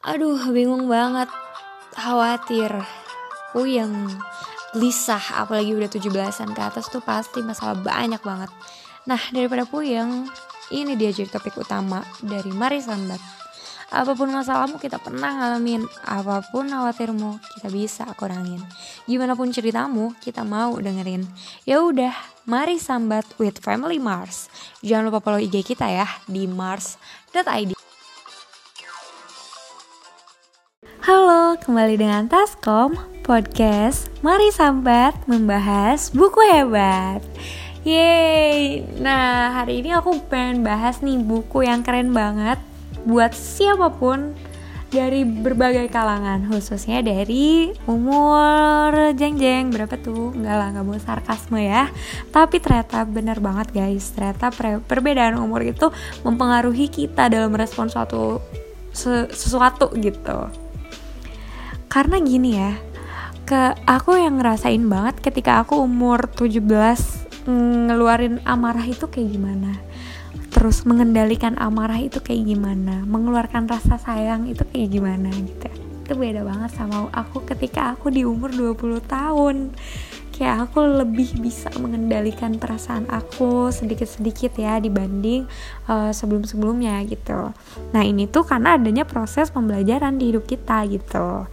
Aduh, bingung banget. Khawatir. Puyeng. Gelisah, apalagi udah 17-an ke atas tuh pasti masalah banyak banget. Nah, daripada puyeng, ini dia jadi topik utama dari Mari Sambat. Apa pun masalahmu kita pernah ngalamin, apa pun khawatirmu kita bisa kurangin. Gimana pun ceritamu kita mau dengerin. Ya udah, mari sambat with Family Mars. Jangan lupa follow IG kita ya di mars.id. Halo, kembali dengan Taskom Podcast. Mari Sambat membahas buku hebat. Yeay, nah hari ini aku pengen bahas nih buku yang keren banget Buat siapa pun dari berbagai kalangan Khususnya dari umur jeng-jeng Berapa tuh? Enggak lah, enggak mau sarkasme ya. Tapi ternyata bener banget guys. Ternyata perbedaan umur itu mempengaruhi kita dalam respon suatu sesuatu gitu karena gini ya ke aku yang ngerasain banget ketika aku umur 17 ngeluarin amarah itu kayak gimana? Terus mengendalikan amarah itu kayak gimana? Mengeluarkan rasa sayang itu kayak gimana gitu? Itu beda banget sama aku ketika aku di umur 20 tahun. Kayak aku lebih bisa mengendalikan perasaan aku sedikit-sedikit ya dibanding uh, sebelum-sebelumnya gitu. Nah ini tuh karena adanya proses pembelajaran di hidup kita gitu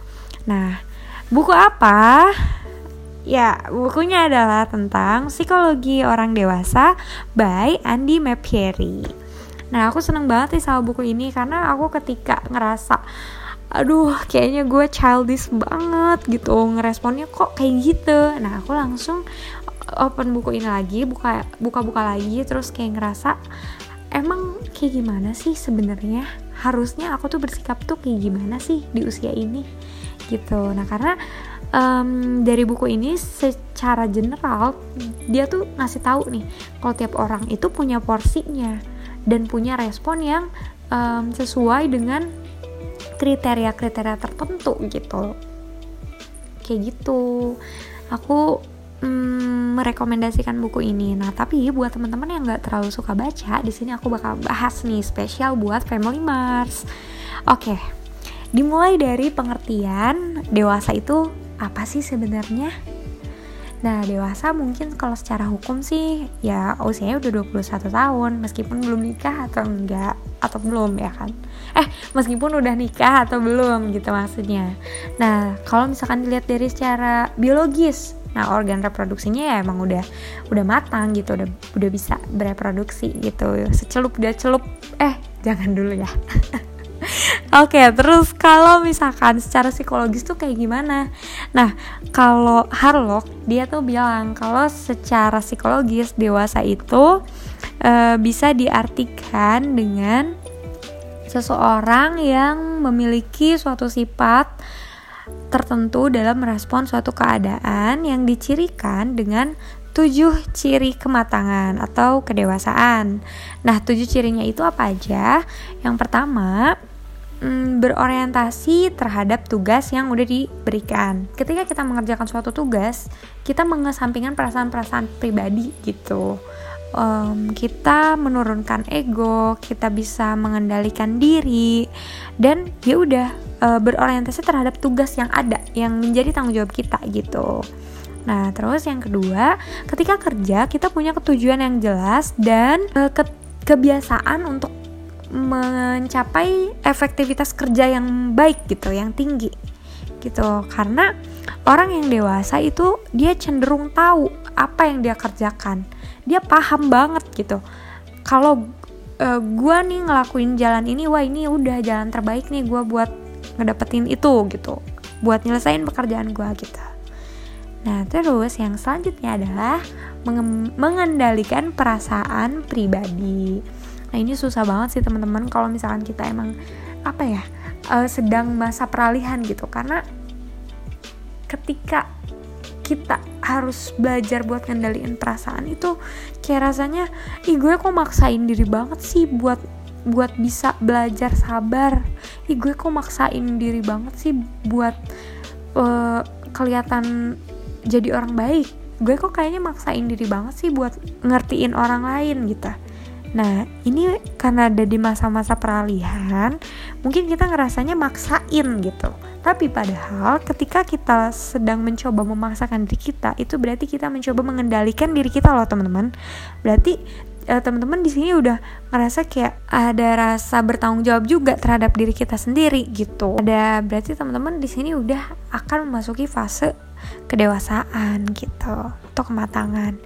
Nah, buku apa? Ya, bukunya adalah tentang Psikologi Orang Dewasa by Andy Mapieri. Nah, aku seneng banget nih sama buku ini karena aku ketika ngerasa aduh kayaknya gue childish banget gitu ngeresponnya kok kayak gitu nah aku langsung open buku ini lagi buka buka buka lagi terus kayak ngerasa emang kayak gimana sih sebenarnya harusnya aku tuh bersikap tuh kayak gimana sih di usia ini gitu nah karena um, dari buku ini secara general dia tuh ngasih tahu nih kalau tiap orang itu punya porsinya dan punya respon yang um, sesuai dengan kriteria-kriteria tertentu gitu kayak gitu aku mm, merekomendasikan buku ini. Nah, tapi buat teman-teman yang nggak terlalu suka baca, di sini aku bakal bahas nih spesial buat Family Mars. Oke, okay, Dimulai dari pengertian dewasa itu apa sih sebenarnya? Nah, dewasa mungkin kalau secara hukum sih ya usianya udah 21 tahun meskipun belum nikah atau enggak atau belum ya kan. Eh, meskipun udah nikah atau belum gitu maksudnya. Nah, kalau misalkan dilihat dari secara biologis, nah organ reproduksinya ya emang udah udah matang gitu, udah udah bisa bereproduksi gitu. Secelup dia celup. Eh, jangan dulu ya. Oke, okay, terus kalau misalkan secara psikologis tuh kayak gimana? Nah, kalau Harlock dia tuh bilang kalau secara psikologis dewasa itu e, bisa diartikan dengan seseorang yang memiliki suatu sifat tertentu dalam merespon suatu keadaan yang dicirikan dengan tujuh ciri kematangan atau kedewasaan. Nah, tujuh cirinya itu apa aja? Yang pertama, mm, berorientasi terhadap tugas yang udah diberikan. Ketika kita mengerjakan suatu tugas, kita mengesampingkan perasaan-perasaan pribadi gitu. Um, kita menurunkan ego, kita bisa mengendalikan diri, dan ya udah uh, berorientasi terhadap tugas yang ada, yang menjadi tanggung jawab kita gitu. Nah, terus yang kedua, ketika kerja kita punya ketujuan yang jelas dan uh, ke kebiasaan untuk mencapai efektivitas kerja yang baik gitu, yang tinggi gitu. Karena orang yang dewasa itu dia cenderung tahu apa yang dia kerjakan. Dia paham banget gitu. Kalau uh, gue nih ngelakuin jalan ini, wah ini udah jalan terbaik nih gue buat ngedapetin itu gitu. Buat nyelesain pekerjaan gue gitu. Nah, terus yang selanjutnya adalah mengendalikan perasaan pribadi Nah ini susah banget sih teman-teman kalau misalkan kita emang apa ya uh, sedang masa peralihan gitu. Karena ketika kita harus belajar buat ngendaliin perasaan itu kayak rasanya ih gue kok maksain diri banget sih buat buat bisa belajar sabar. Ih gue kok maksain diri banget sih buat uh, kelihatan jadi orang baik. Gue kok kayaknya maksain diri banget sih buat ngertiin orang lain gitu Nah, ini karena ada di masa-masa peralihan, mungkin kita ngerasanya maksain gitu. Tapi padahal ketika kita sedang mencoba memaksakan diri kita, itu berarti kita mencoba mengendalikan diri kita loh, teman-teman. Berarti uh, teman-teman di sini udah ngerasa kayak ada rasa bertanggung jawab juga terhadap diri kita sendiri gitu. Ada berarti teman-teman di sini udah akan memasuki fase kedewasaan gitu atau kematangan.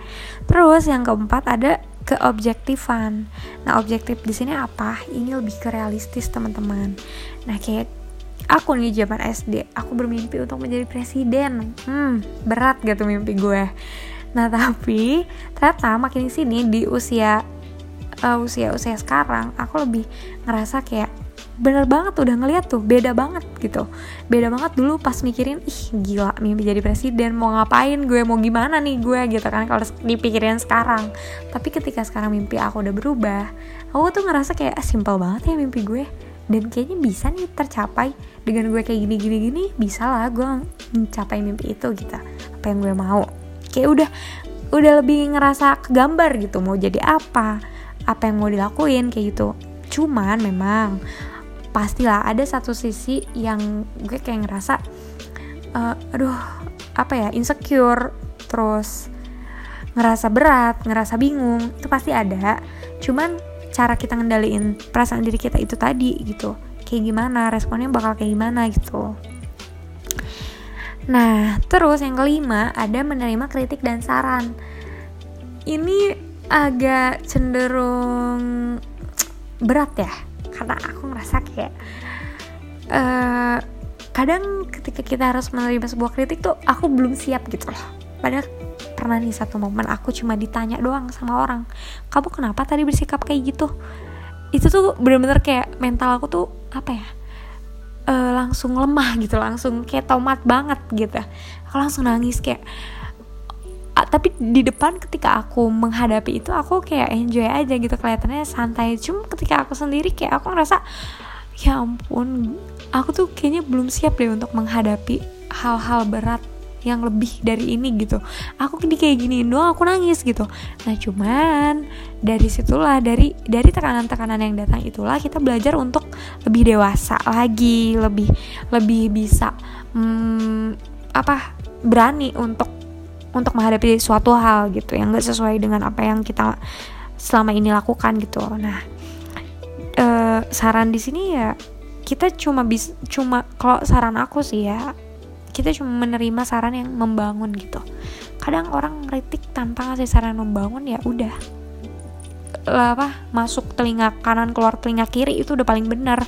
Terus yang keempat ada keobjektifan. Nah, objektif di sini apa? Ini lebih ke realistis, teman-teman. Nah, kayak aku nih zaman SD, aku bermimpi untuk menjadi presiden. Hmm, berat gitu mimpi gue. Nah, tapi ternyata makin sini di usia uh, usia-usia sekarang, aku lebih ngerasa kayak bener banget udah ngeliat tuh beda banget gitu. Beda banget dulu pas mikirin ih gila mimpi jadi presiden mau ngapain gue mau gimana nih gue gitu kan kalau dipikirin sekarang. Tapi ketika sekarang mimpi aku udah berubah aku tuh ngerasa kayak ah, simpel banget ya mimpi gue. Dan kayaknya bisa nih tercapai. Dengan gue kayak gini gini gini bisa lah gue mencapai mimpi itu gitu. Apa yang gue mau. Kayak udah udah lebih ngerasa kegambar gitu mau jadi apa apa yang mau dilakuin kayak gitu. Cuman memang pastilah ada satu sisi yang gue kayak ngerasa uh, aduh apa ya insecure terus ngerasa berat ngerasa bingung itu pasti ada. Cuman cara kita ngendaliin perasaan diri kita itu tadi gitu kayak gimana responnya bakal kayak gimana gitu. Nah terus yang kelima ada menerima kritik dan saran. Ini agak cenderung berat ya karena aku ngerasa kayak uh, kadang ketika kita harus menerima sebuah kritik tuh aku belum siap gitu loh. Padahal pernah nih satu momen aku cuma ditanya doang sama orang kamu kenapa tadi bersikap kayak gitu? Itu tuh bener-bener kayak mental aku tuh apa ya uh, langsung lemah gitu langsung kayak tomat banget gitu. Aku langsung nangis kayak tapi di depan ketika aku menghadapi itu aku kayak enjoy aja gitu. Kelihatannya santai. Cuma ketika aku sendiri kayak aku ngerasa ya ampun aku tuh kayaknya belum siap deh untuk menghadapi hal-hal berat yang lebih dari ini gitu. Aku di kayak gini doang aku nangis gitu. Nah cuman dari situlah dari dari tekanan-tekanan yang datang itulah kita belajar untuk lebih dewasa lagi lebih lebih bisa hmm, apa berani untuk untuk menghadapi suatu hal gitu yang gak sesuai dengan apa yang kita selama ini lakukan gitu. Nah e, saran di sini ya kita cuma bis cuma kalau saran aku sih ya kita cuma menerima saran yang membangun gitu. Kadang orang kritik tanpa ngasih saran membangun ya udah. Apa masuk telinga kanan keluar telinga kiri itu udah paling benar.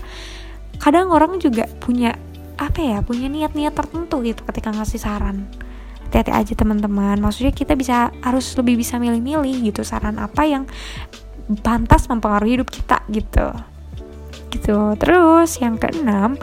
Kadang orang juga punya apa ya punya niat-niat tertentu gitu ketika ngasih saran hati-hati aja teman-teman maksudnya kita bisa harus lebih bisa milih-milih gitu saran apa yang pantas mempengaruhi hidup kita gitu gitu terus yang keenam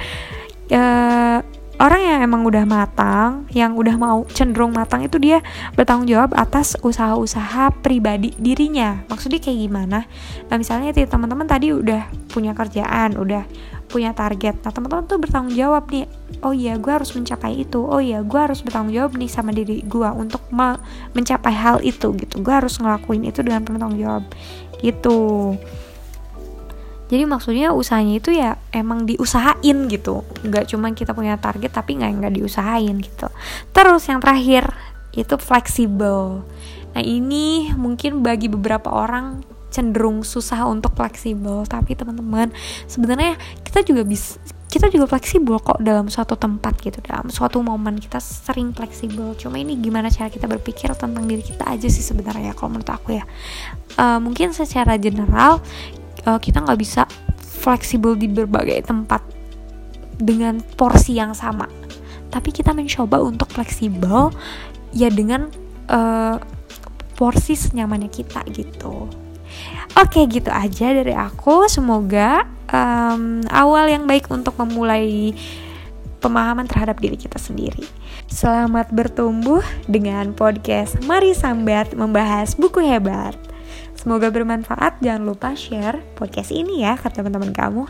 uh, orang yang emang udah matang, yang udah mau cenderung matang itu dia bertanggung jawab atas usaha-usaha pribadi dirinya. Maksudnya kayak gimana? Nah misalnya teman-teman tadi udah punya kerjaan, udah punya target. Nah teman-teman tuh bertanggung jawab nih. Oh iya, gue harus mencapai itu. Oh iya, gue harus bertanggung jawab nih sama diri gue untuk mencapai hal itu gitu. Gue harus ngelakuin itu dengan bertanggung jawab gitu jadi maksudnya usahanya itu ya emang diusahain gitu nggak cuma kita punya target tapi nggak nggak diusahain gitu terus yang terakhir itu fleksibel nah ini mungkin bagi beberapa orang cenderung susah untuk fleksibel. Tapi teman-teman sebenarnya kita juga bisa kita juga fleksibel kok dalam suatu tempat gitu dalam suatu momen kita sering fleksibel. Cuma ini gimana cara kita berpikir tentang diri kita aja sih sebenarnya kalau menurut aku ya. Uh, mungkin secara general uh, kita nggak bisa fleksibel di berbagai tempat dengan porsi yang sama. Tapi kita mencoba untuk fleksibel ya dengan uh, porsi senyamannya kita gitu Oke gitu aja dari aku Semoga um, awal yang baik untuk memulai pemahaman terhadap diri kita sendiri Selamat bertumbuh dengan podcast Mari Sambat membahas buku hebat Semoga bermanfaat. Jangan lupa share podcast ini ya ke teman-teman kamu.